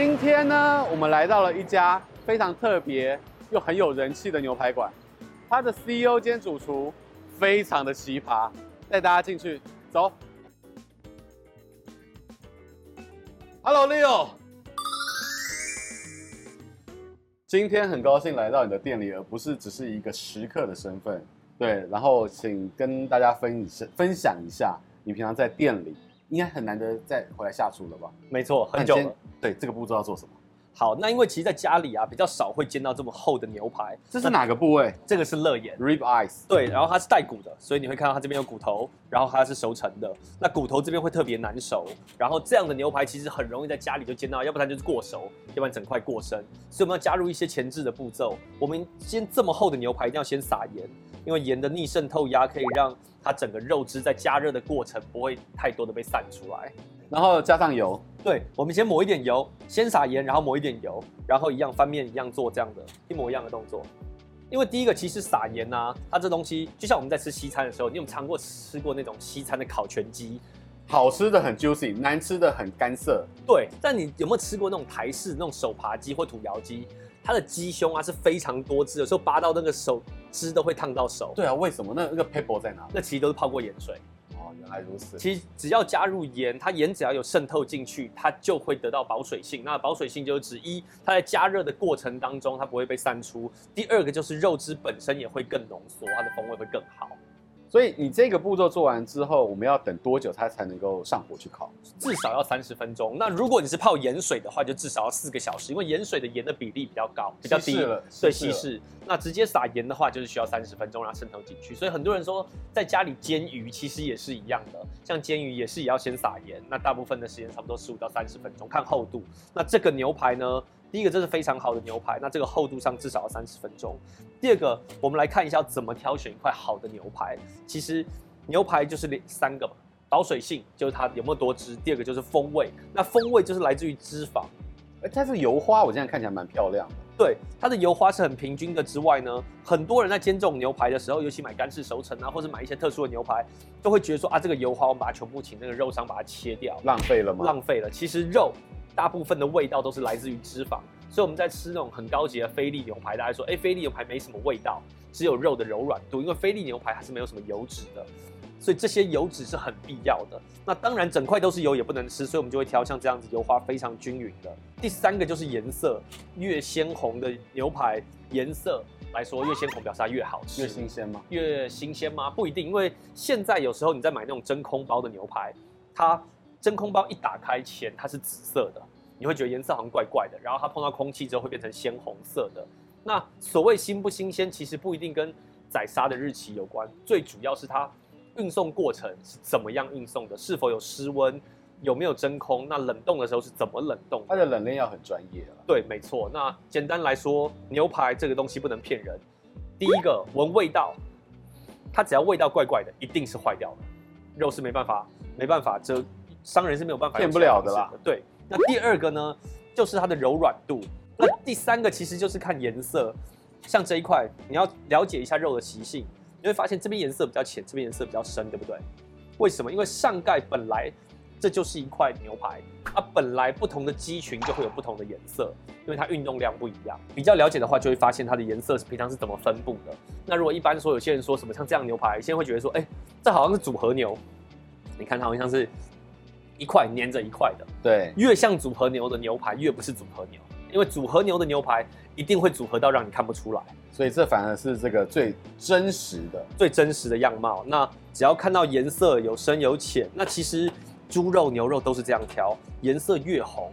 今天呢，我们来到了一家非常特别又很有人气的牛排馆，它的 CEO 兼主厨非常的奇葩，带大家进去，走。Hello Leo，今天很高兴来到你的店里，而不是只是一个食客的身份。对，然后请跟大家分一下分享一下，你平常在店里应该很难得再回来下厨了吧？没错，很久了。对，这个步骤要做什么？好，那因为其实在家里啊，比较少会煎到这么厚的牛排。这是哪个部位？这个是肋眼 （rib eyes）。对，然后它是带骨的，所以你会看到它这边有骨头，然后它是熟成的。那骨头这边会特别难熟，然后这样的牛排其实很容易在家里就煎到，要不然就是过熟，要不然整块过生。所以我们要加入一些前置的步骤。我们煎这么厚的牛排，一定要先撒盐，因为盐的逆渗透压可以让它整个肉汁在加热的过程不会太多的被散出来。然后加上油，对，我们先抹一点油，先撒盐，然后抹一点油，然后一样翻面一样做这样的一模一样的动作。因为第一个其实撒盐呐、啊，它这东西就像我们在吃西餐的时候，你有尝过吃过那种西餐的烤全鸡，好吃的很 juicy，难吃的很干涩。对，但你有没有吃过那种台式那种手扒鸡或土窑鸡？它的鸡胸啊是非常多汁的，有时候扒到那个手汁都会烫到手。对啊，为什么？那那个 pepper 在哪？那其实都是泡过盐水。原来如此。其实只要加入盐，它盐只要有渗透进去，它就会得到保水性。那保水性就是指一，它在加热的过程当中，它不会被散出；第二个就是肉汁本身也会更浓缩，它的风味会更好。所以你这个步骤做完之后，我们要等多久它才能够上火去烤？至少要三十分钟。那如果你是泡盐水的话，就至少要四个小时，因为盐水的盐的比例比较高，比较低，对，稀释。那直接撒盐的话，就是需要三十分钟让它渗透进去。所以很多人说在家里煎鱼其实也是一样的，像煎鱼也是也要先撒盐。那大部分的时间差不多十五到三十分钟，看厚度。那这个牛排呢？第一个，这是非常好的牛排，那这个厚度上至少要三十分钟。第二个，我们来看一下怎么挑选一块好的牛排。其实牛排就是三个嘛，保水性就是它有没有多汁，第二个就是风味，那风味就是来自于脂肪。哎，它这个油花我现在看起来蛮漂亮的。对，它的油花是很平均的之外呢，很多人在煎这种牛排的时候，尤其买干式熟成啊，或者买一些特殊的牛排，都会觉得说啊，这个油花我们把它全部请那个肉商把它切掉，浪费了吗？浪费了。其实肉。大部分的味道都是来自于脂肪，所以我们在吃那种很高级的菲力牛排，大家说，哎，菲力牛排没什么味道，只有肉的柔软度，因为菲力牛排它是没有什么油脂的，所以这些油脂是很必要的。那当然，整块都是油也不能吃，所以我们就会挑像这样子油花非常均匀的。第三个就是颜色，越鲜红的牛排颜色来说，越鲜红表示它越好吃，越新鲜吗？越新鲜吗？不一定，因为现在有时候你在买那种真空包的牛排，它。真空包一打开前，它是紫色的，你会觉得颜色好像怪怪的。然后它碰到空气之后会变成鲜红色的。那所谓新不新鲜，其实不一定跟宰杀的日期有关，最主要是它运送过程是怎么样运送的，是否有失温，有没有真空，那冷冻的时候是怎么冷冻？它的冷链要很专业了。对，没错。那简单来说，牛排这个东西不能骗人。第一个闻味道，它只要味道怪怪的，一定是坏掉的，肉是没办法没办法遮。商人是没有办法骗不了的啦。对，那第二个呢，就是它的柔软度。那第三个其实就是看颜色。像这一块，你要了解一下肉的习性，你会发现这边颜色比较浅，这边颜色比较深，对不对？为什么？因为上盖本来这就是一块牛排，它本来不同的肌群就会有不同的颜色，因为它运动量不一样。比较了解的话，就会发现它的颜色是平常是怎么分布的。那如果一般说，有些人说什么像这样牛排，现在会觉得说，哎，这好像是组合牛。你看它好像是。一块粘着一块的，对，越像组合牛的牛排，越不是组合牛，因为组合牛的牛排一定会组合到让你看不出来，所以这反而是这个最真实的、最真实的样貌。那只要看到颜色有深有浅，那其实猪肉、牛肉都是这样挑，颜色越红，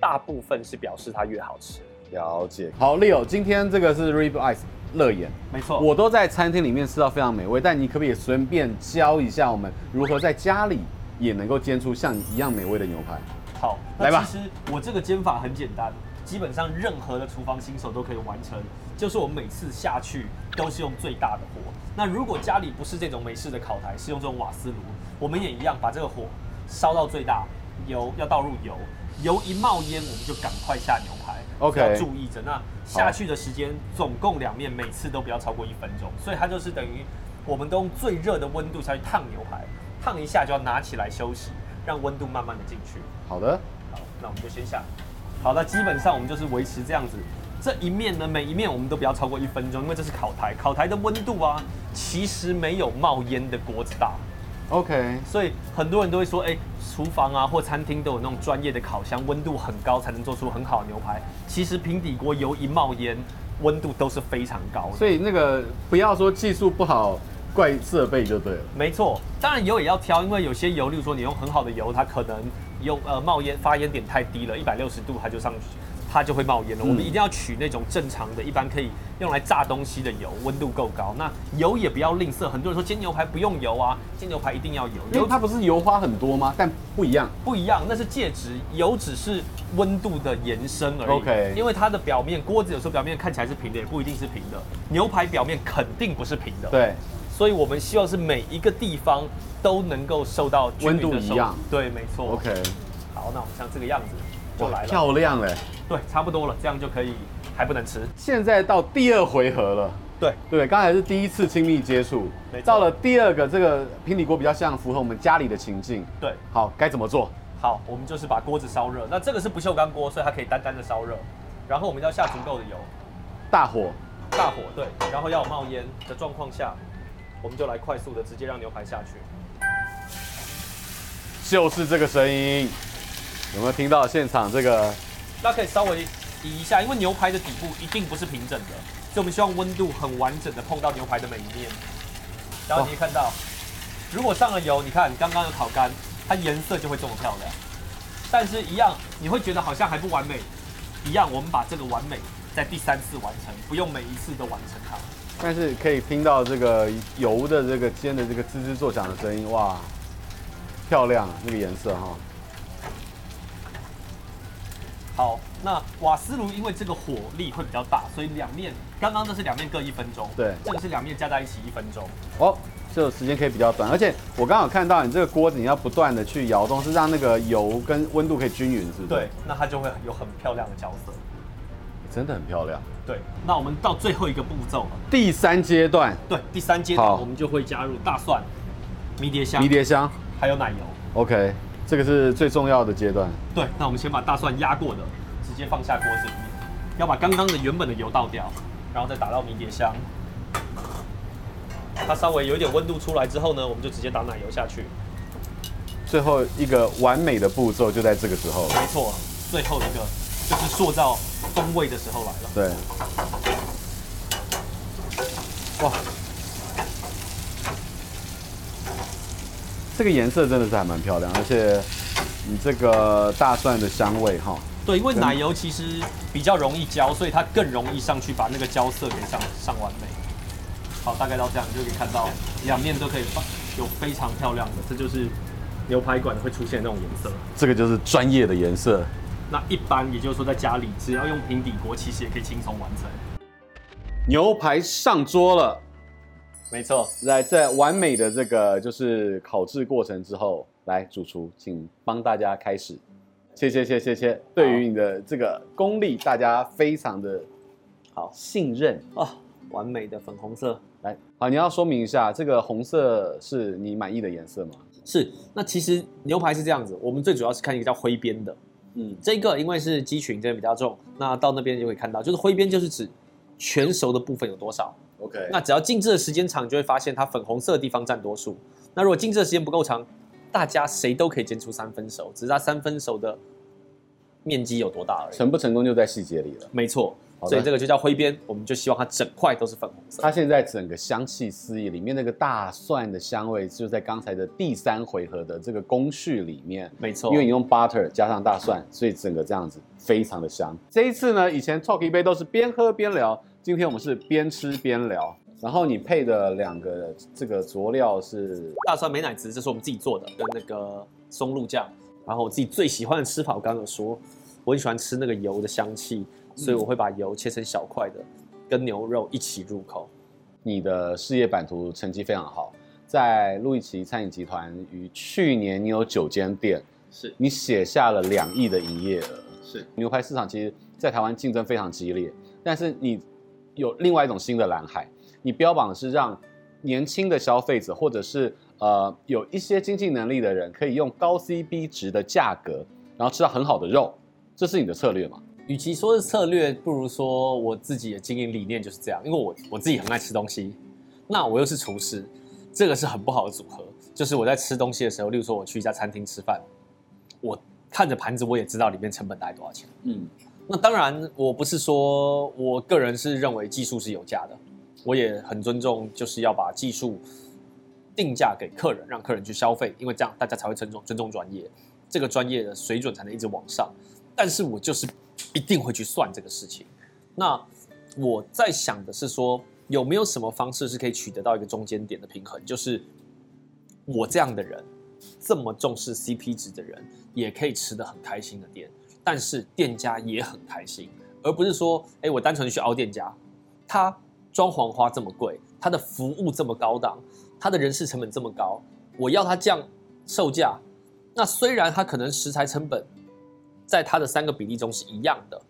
大部分是表示它越好吃。了解。好，Leo，今天这个是 Rib Eyes 肋眼，没错，我都在餐厅里面吃到非常美味，但你可不可以顺便教一下我们如何在家里？也能够煎出像一样美味的牛排。好，来吧。其实我这个煎法很简单，基本上任何的厨房新手都可以完成。就是我每次下去都是用最大的火。那如果家里不是这种美式的烤台，是用这种瓦斯炉，我们也一样把这个火烧到最大，油要倒入油，油一冒烟我们就赶快下牛排。OK，要注意着。那下去的时间总共两面，每次都不要超过一分钟。所以它就是等于我们都用最热的温度下去烫牛排。烫一下就要拿起来休息，让温度慢慢的进去。好的，好，那我们就先下。好，那基本上我们就是维持这样子。这一面呢，每一面我们都不要超过一分钟，因为这是烤台，烤台的温度啊，其实没有冒烟的锅子大。OK，所以很多人都会说，哎，厨房啊或餐厅都有那种专业的烤箱，温度很高才能做出很好的牛排。其实平底锅油一冒烟，温度都是非常高的。所以那个不要说技术不好，怪设备就对了。没错，当然油也要挑，因为有些油，例如说你用很好的油，它可能用呃冒烟发烟点太低了，一百六十度它就上去。它就会冒烟了。我们一定要取那种正常的，一般可以用来炸东西的油，温度够高。那油也不要吝啬。很多人说煎牛排不用油啊，煎牛排一定要油。因为它不是油花很多吗？但不一样，不一样，那是介质，油只是温度的延伸而已。OK，因为它的表面，锅子有时候表面看起来是平的，也不一定是平的。牛排表面肯定不是平的。对，所以我们希望是每一个地方都能够受到温度一样。对，没错。OK，好，那我们像这个样子就来了，漂亮嘞。对，差不多了，这样就可以，还不能吃。现在到第二回合了。对对，刚才是第一次亲密接触。到了第二个，这个平底锅比较像符合我们家里的情境。对，好，该怎么做？好，我们就是把锅子烧热。那这个是不锈钢锅，所以它可以单单的烧热。然后我们要下足够的油，大火，大火，对。然后要有冒烟的状况下，我们就来快速的直接让牛排下去。就是这个声音，有没有听到现场这个？大家可以稍微移一下，因为牛排的底部一定不是平整的，所以我们希望温度很完整的碰到牛排的每一面。然后你可以看到，如果上了油，你看刚刚有烤干，它颜色就会这么漂亮。但是，一样你会觉得好像还不完美。一样，我们把这个完美在第三次完成，不用每一次都完成它。但是可以听到这个油的这个煎的这个滋滋作响的声音，哇，漂亮，那个颜色哈。好，那瓦斯炉因为这个火力会比较大，所以两面刚刚这是两面各一分钟，对，这个是两面加在一起一分钟。哦，这个时间可以比较短，而且我刚好看到你这个锅子，你要不断的去摇动，是让那个油跟温度可以均匀，是不是？对，那它就会有很漂亮的角色，真的很漂亮。对，那我们到最后一个步骤了，第三阶段。对，第三阶段我们就会加入大蒜、迷迭香、迷迭香，还有奶油。OK。这个是最重要的阶段。对，那我们先把大蒜压过的直接放下锅子里面，要把刚刚的原本的油倒掉，然后再打到迷迭香。它稍微有一点温度出来之后呢，我们就直接打奶油下去。最后一个完美的步骤就在这个时候。没错，最后一个就是塑造风味的时候来了。对。哇。这个颜色真的是还蛮漂亮，而且你这个大蒜的香味哈，对，因为奶油其实比较容易焦，所以它更容易上去把那个焦色给上上完美。好，大概到这样你就可以看到两面都可以放有非常漂亮的，这就是牛排馆会出现的那种颜色。这个就是专业的颜色。那一般也就是说在家里只要用平底锅，其实也可以轻松完成。牛排上桌了。没错，来在完美的这个就是烤制过程之后，来主厨，请帮大家开始。谢谢谢谢谢谢，对于你的这个功力，大家非常的好信任哦。完美的粉红色，来，好，你要说明一下，这个红色是你满意的颜色吗？是。那其实牛排是这样子，我们最主要是看一个叫灰边的，嗯，这个因为是肌群这边比较重，那到那边就会看到，就是灰边就是指全熟的部分有多少。OK，那只要静置的时间长，你就会发现它粉红色的地方占多数。那如果静置的时间不够长，大家谁都可以煎出三分熟，只是它三分熟的面积有多大而已。成不成功就在细节里了。没错，所以这个就叫灰边，我们就希望它整块都是粉红色。它现在整个香气四溢，里面那个大蒜的香味就在刚才的第三回合的这个工序里面。没错，因为你用 butter 加上大蒜，所以整个这样子非常的香。这一次呢，以前 talk 一杯都是边喝边聊。今天我们是边吃边聊，然后你配的两个这个佐料是大蒜美乃滋，这是我们自己做的，跟那个松露酱。然后我自己最喜欢的吃法，我刚刚有说我很喜欢吃那个油的香气，所以我会把油切成小块的，跟牛肉一起入口。你的事业版图成绩非常好，在路易奇餐饮集团于去年你有九间店，是你写下了两亿的营业额。是牛排市场其实，在台湾竞争非常激烈，但是你。有另外一种新的蓝海，你标榜的是让年轻的消费者，或者是呃有一些经济能力的人，可以用高 C B 值的价格，然后吃到很好的肉，这是你的策略吗？与其说是策略，不如说我自己的经营理念就是这样。因为我我自己很爱吃东西，那我又是厨师，这个是很不好的组合。就是我在吃东西的时候，例如说我去一家餐厅吃饭，我看着盘子，我也知道里面成本大概多少钱。嗯，那当然，我不是说我个人是认为技术是有价的，我也很尊重，就是要把技术定价给客人，让客人去消费，因为这样大家才会尊重尊重专业，这个专业的水准才能一直往上。但是我就是。一定会去算这个事情。那我在想的是说，有没有什么方式是可以取得到一个中间点的平衡？就是我这样的人，这么重视 CP 值的人，也可以吃得很开心的店，但是店家也很开心，而不是说，哎，我单纯去凹店家，他装潢花这么贵，他的服务这么高档，他的人事成本这么高，我要他降售价，那虽然他可能食材成本。在它的三个比例中是一样的，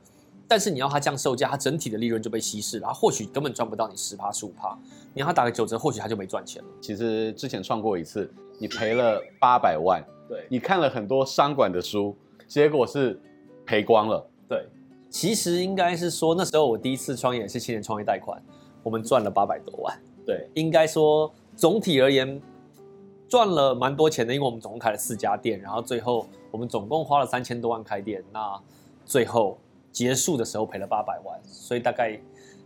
但是你要它降售价，它整体的利润就被稀释了，它或许根本赚不到你十趴十五趴。你让它打个九折，或许它就没赚钱了。其实之前创过一次，你赔了八百万，对，你看了很多商管的书，结果是赔光了。对，其实应该是说那时候我第一次创业是青年创业贷款，我们赚了八百多万。对，应该说总体而言。赚了蛮多钱的，因为我们总共开了四家店，然后最后我们总共花了三千多万开店，那最后结束的时候赔了八百万，所以大概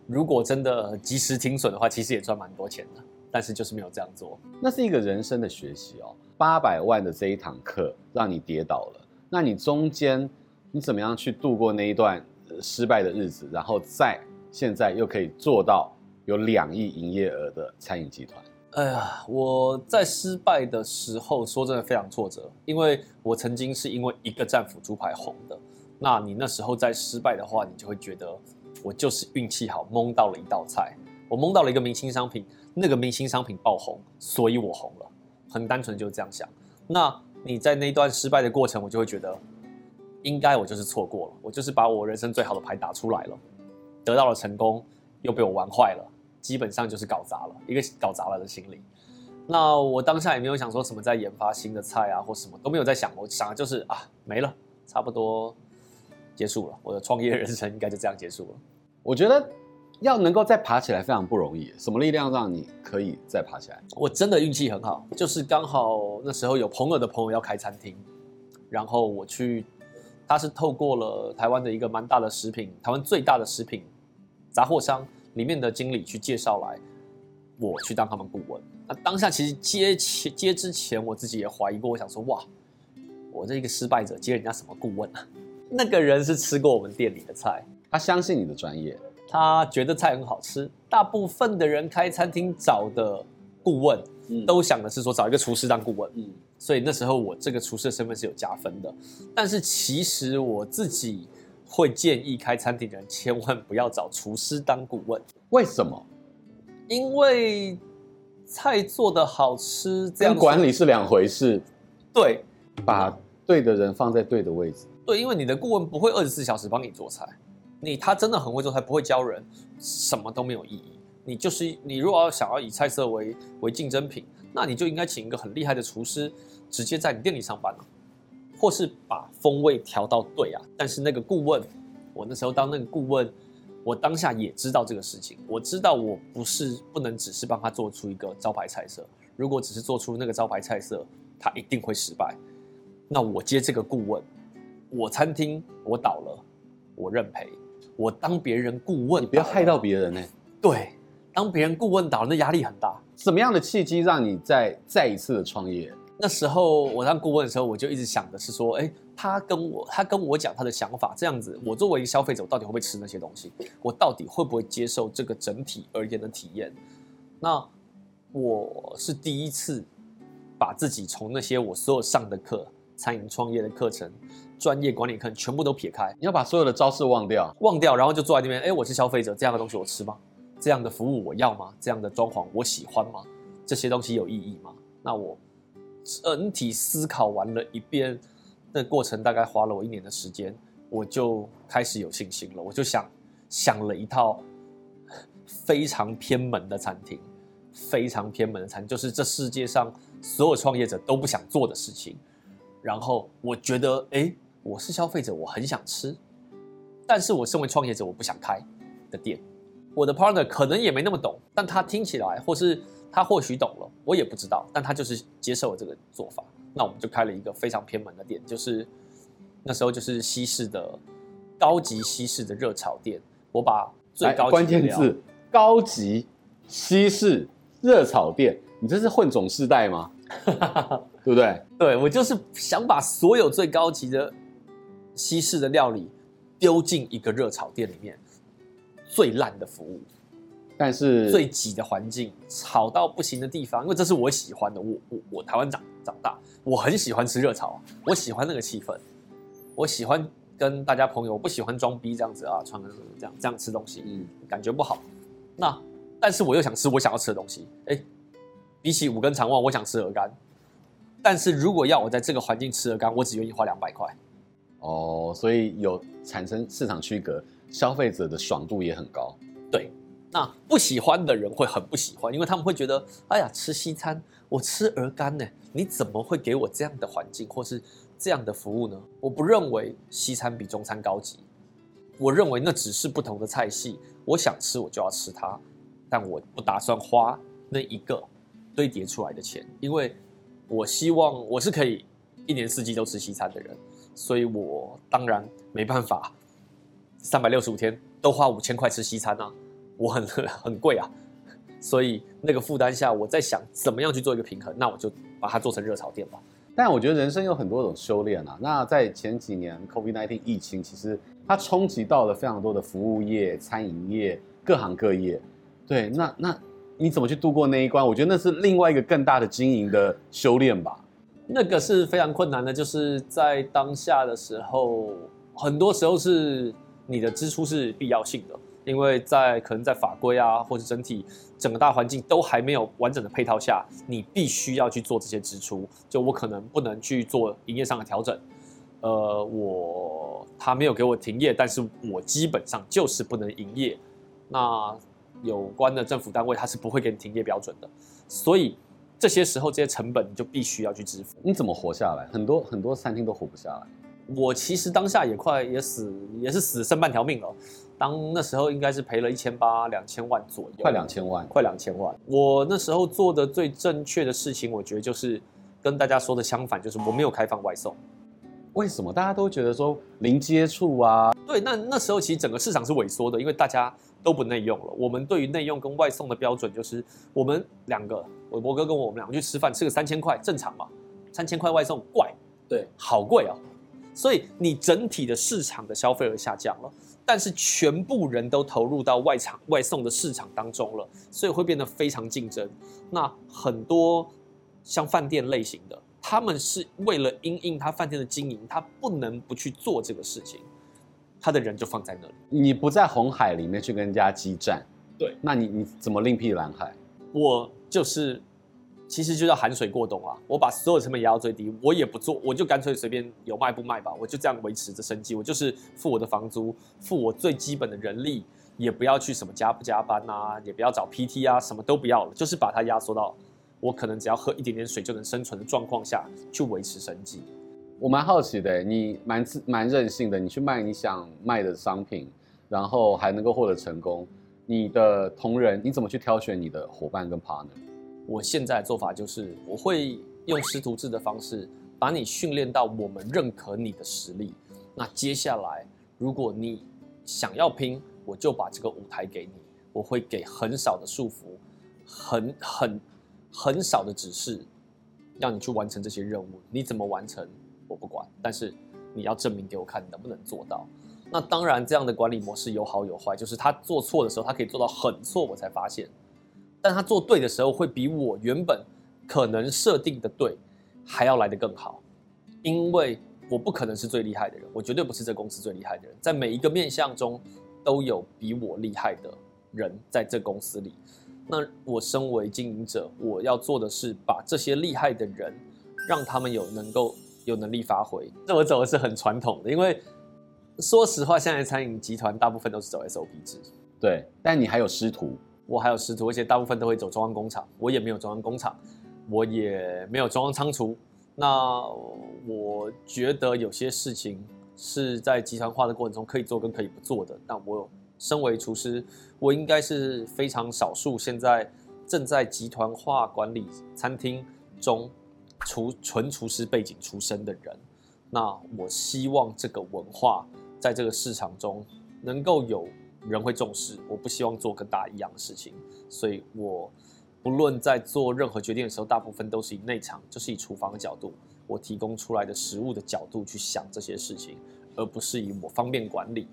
如果真的及时停损的话，其实也赚蛮多钱的，但是就是没有这样做。那是一个人生的学习哦，八百万的这一堂课让你跌倒了，那你中间你怎么样去度过那一段失败的日子，然后再现在又可以做到有两亿营业额的餐饮集团？哎呀，我在失败的时候，说真的非常挫折，因为我曾经是因为一个战斧猪排红的。那你那时候在失败的话，你就会觉得我就是运气好，蒙到了一道菜，我蒙到了一个明星商品，那个明星商品爆红，所以我红了。很单纯就是这样想。那你在那段失败的过程，我就会觉得，应该我就是错过了，我就是把我人生最好的牌打出来了，得到了成功，又被我玩坏了。基本上就是搞砸了，一个搞砸了的心理。那我当下也没有想说什么在研发新的菜啊，或什么都没有在想。我想的就是啊，没了，差不多结束了，我的创业人生应该就这样结束了。我觉得要能够再爬起来非常不容易。什么力量让你可以再爬起来？我真的运气很好，就是刚好那时候有朋友的朋友要开餐厅，然后我去，他是透过了台湾的一个蛮大的食品，台湾最大的食品杂货商。里面的经理去介绍来，我去当他们顾问。那当下其实接前接之前，我自己也怀疑过。我想说，哇，我这一个失败者接人家什么顾问啊？那个人是吃过我们店里的菜，他相信你的专业，他觉得菜很好吃。大部分的人开餐厅找的顾问，嗯，都想的是说找一个厨师当顾问。嗯，所以那时候我这个厨师的身份是有加分的。但是其实我自己。会建议开餐厅的人千万不要找厨师当顾问。为什么？因为菜做的好吃，这样跟管理是两回事。对，把对的人放在对的位置。对，因为你的顾问不会二十四小时帮你做菜，你他真的很会做菜，不会教人，什么都没有意义。你就是你，如果要想要以菜色为为竞争品，那你就应该请一个很厉害的厨师，直接在你店里上班了。或是把风味调到对啊，但是那个顾问，我那时候当那个顾问，我当下也知道这个事情，我知道我不是不能只是帮他做出一个招牌菜色，如果只是做出那个招牌菜色，他一定会失败。那我接这个顾问，我餐厅我倒了，我认赔。我当别人顾问，你不要害到别人呢、欸。对，当别人顾问倒了，那压力很大。什么样的契机让你再再一次的创业？那时候我当顾问的时候，我就一直想的是说，哎，他跟我他跟我讲他的想法，这样子，我作为一个消费者，我到底会不会吃那些东西？我到底会不会接受这个整体而言的体验？那我是第一次把自己从那些我所有上的课、餐饮创业的课程、专业管理课全部都撇开，你要把所有的招式忘掉，忘掉，然后就坐在那边，哎，我是消费者，这样的东西我吃吗？这样的服务我要吗？这样的装潢我喜欢吗？这些东西有意义吗？那我。整体思考完了一遍，那过程大概花了我一年的时间，我就开始有信心了。我就想想了一套非常偏门的餐厅，非常偏门的餐厅，就是这世界上所有创业者都不想做的事情。然后我觉得，哎，我是消费者，我很想吃，但是我身为创业者，我不想开的店。我的 partner 可能也没那么懂，但他听起来，或是他或许懂了，我也不知道，但他就是接受了这个做法。那我们就开了一个非常偏门的店，就是那时候就是西式的高级西式的热炒店。我把最高关键字高级西式热炒店，你这是混种世代吗？对不对？对，我就是想把所有最高级的西式的料理丢进一个热炒店里面。最烂的服务，但是最挤的环境，吵到不行的地方，因为这是我喜欢的。我我我台湾长长大，我很喜欢吃热炒，我喜欢那个气氛，我喜欢跟大家朋友，我不喜欢装逼这样子啊，穿个这样这样吃东西，嗯，感觉不好。那但是我又想吃我想要吃的东西，哎，比起五根肠旺，我想吃鹅肝。但是如果要我在这个环境吃鹅肝，我只愿意花两百块。哦，所以有产生市场区隔。消费者的爽度也很高，对。那不喜欢的人会很不喜欢，因为他们会觉得，哎呀，吃西餐，我吃鹅肝呢，你怎么会给我这样的环境或是这样的服务呢？我不认为西餐比中餐高级，我认为那只是不同的菜系，我想吃我就要吃它，但我不打算花那一个堆叠出来的钱，因为我希望我是可以一年四季都吃西餐的人，所以我当然没办法。三百六十五天都花五千块吃西餐啊，我很 很贵啊，所以那个负担下，我在想怎么样去做一个平衡，那我就把它做成热炒店吧。但我觉得人生有很多种修炼啊。那在前几年 COVID-19 疫情，其实它冲击到了非常多的服务业、餐饮业、各行各业。对，那那你怎么去度过那一关？我觉得那是另外一个更大的经营的修炼吧。那个是非常困难的，就是在当下的时候，很多时候是。你的支出是必要性的，因为在可能在法规啊，或者整体整个大环境都还没有完整的配套下，你必须要去做这些支出。就我可能不能去做营业上的调整，呃，我他没有给我停业，但是我基本上就是不能营业。那有关的政府单位他是不会给你停业标准的，所以这些时候这些成本你就必须要去支付。你怎么活下来？很多很多餐厅都活不下来。我其实当下也快也死也是死剩半条命了，当那时候应该是赔了一千八两千万左右，快两千万，快两千万。我那时候做的最正确的事情，我觉得就是跟大家说的相反，就是我没有开放外送。为什么大家都觉得说零接触啊？对，那那时候其实整个市场是萎缩的，因为大家都不内用了。我们对于内用跟外送的标准就是，我们两个，我博哥跟我，我们两个去吃饭，吃个三千块正常嘛？三千块外送怪，对，好贵啊。所以你整体的市场的消费额下降了，但是全部人都投入到外场外送的市场当中了，所以会变得非常竞争。那很多像饭店类型的，他们是为了因应他饭店的经营，他不能不去做这个事情，他的人就放在那里。你不在红海里面去跟人家激战，对，那你你怎么另辟蓝海？我就是。其实就叫含水过冬啊！我把所有成本压到最低，我也不做，我就干脆随便有卖不卖吧，我就这样维持着生计。我就是付我的房租，付我最基本的人力，也不要去什么加不加班啊，也不要找 PT 啊，什么都不要了，就是把它压缩到我可能只要喝一点点水就能生存的状况下去维持生计。我蛮好奇的，你蛮自蛮任性的，你去卖你想卖的商品，然后还能够获得成功。你的同仁，你怎么去挑选你的伙伴跟 partner？我现在的做法就是，我会用师徒制的方式，把你训练到我们认可你的实力。那接下来，如果你想要拼，我就把这个舞台给你。我会给很少的束缚，很很很少的指示，让你去完成这些任务。你怎么完成，我不管。但是你要证明给我看，你能不能做到。那当然，这样的管理模式有好有坏，就是他做错的时候，他可以做到很错，我才发现。但他做对的时候，会比我原本可能设定的对还要来得更好，因为我不可能是最厉害的人，我绝对不是这公司最厉害的人，在每一个面向中都有比我厉害的人在这公司里。那我身为经营者，我要做的是把这些厉害的人，让他们有能够有能力发挥。那我走的是很传统的，因为说实话，现在餐饮集团大部分都是走 SOP 制。对，但你还有师徒。我还有师徒，而且大部分都会走中央工厂。我也没有中央工厂，我也没有中央仓储，那我觉得有些事情是在集团化的过程中可以做跟可以不做的。那我身为厨师，我应该是非常少数现在正在集团化管理餐厅中厨纯厨师背景出身的人。那我希望这个文化在这个市场中能够有人会重视。我不希望做跟大家一样的事情，所以我。不论在做任何决定的时候，大部分都是以内场，就是以厨房的角度，我提供出来的食物的角度去想这些事情，而不是以我方便管理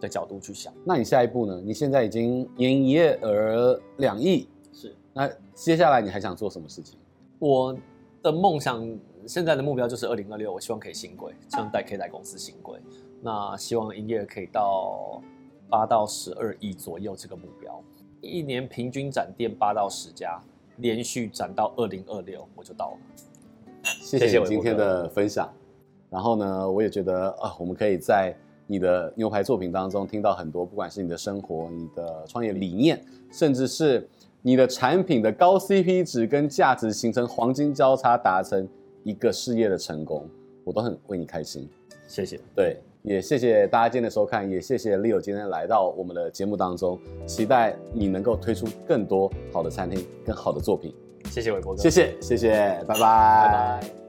的角度去想。那你下一步呢？你现在已经年营业额两亿，是。那接下来你还想做什么事情？我的梦想，现在的目标就是二零二六，我希望可以新规，希望带可以带公司新规。那希望营业额可以到八到十二亿左右这个目标。一年平均展店八到十家，连续展到二零二六，我就到了。谢谢你今天的分享。然后呢，我也觉得啊，我们可以在你的牛排作品当中听到很多，不管是你的生活、你的创业理念，甚至是你的产品的高 CP 值跟价值形成黄金交叉，达成一个事业的成功，我都很为你开心。谢谢。对。也谢谢大家今天的收看，也谢谢 Leo 今天来到我们的节目当中，期待你能够推出更多好的餐厅更好的作品。谢谢伟博哥，谢谢谢谢，拜拜。拜拜。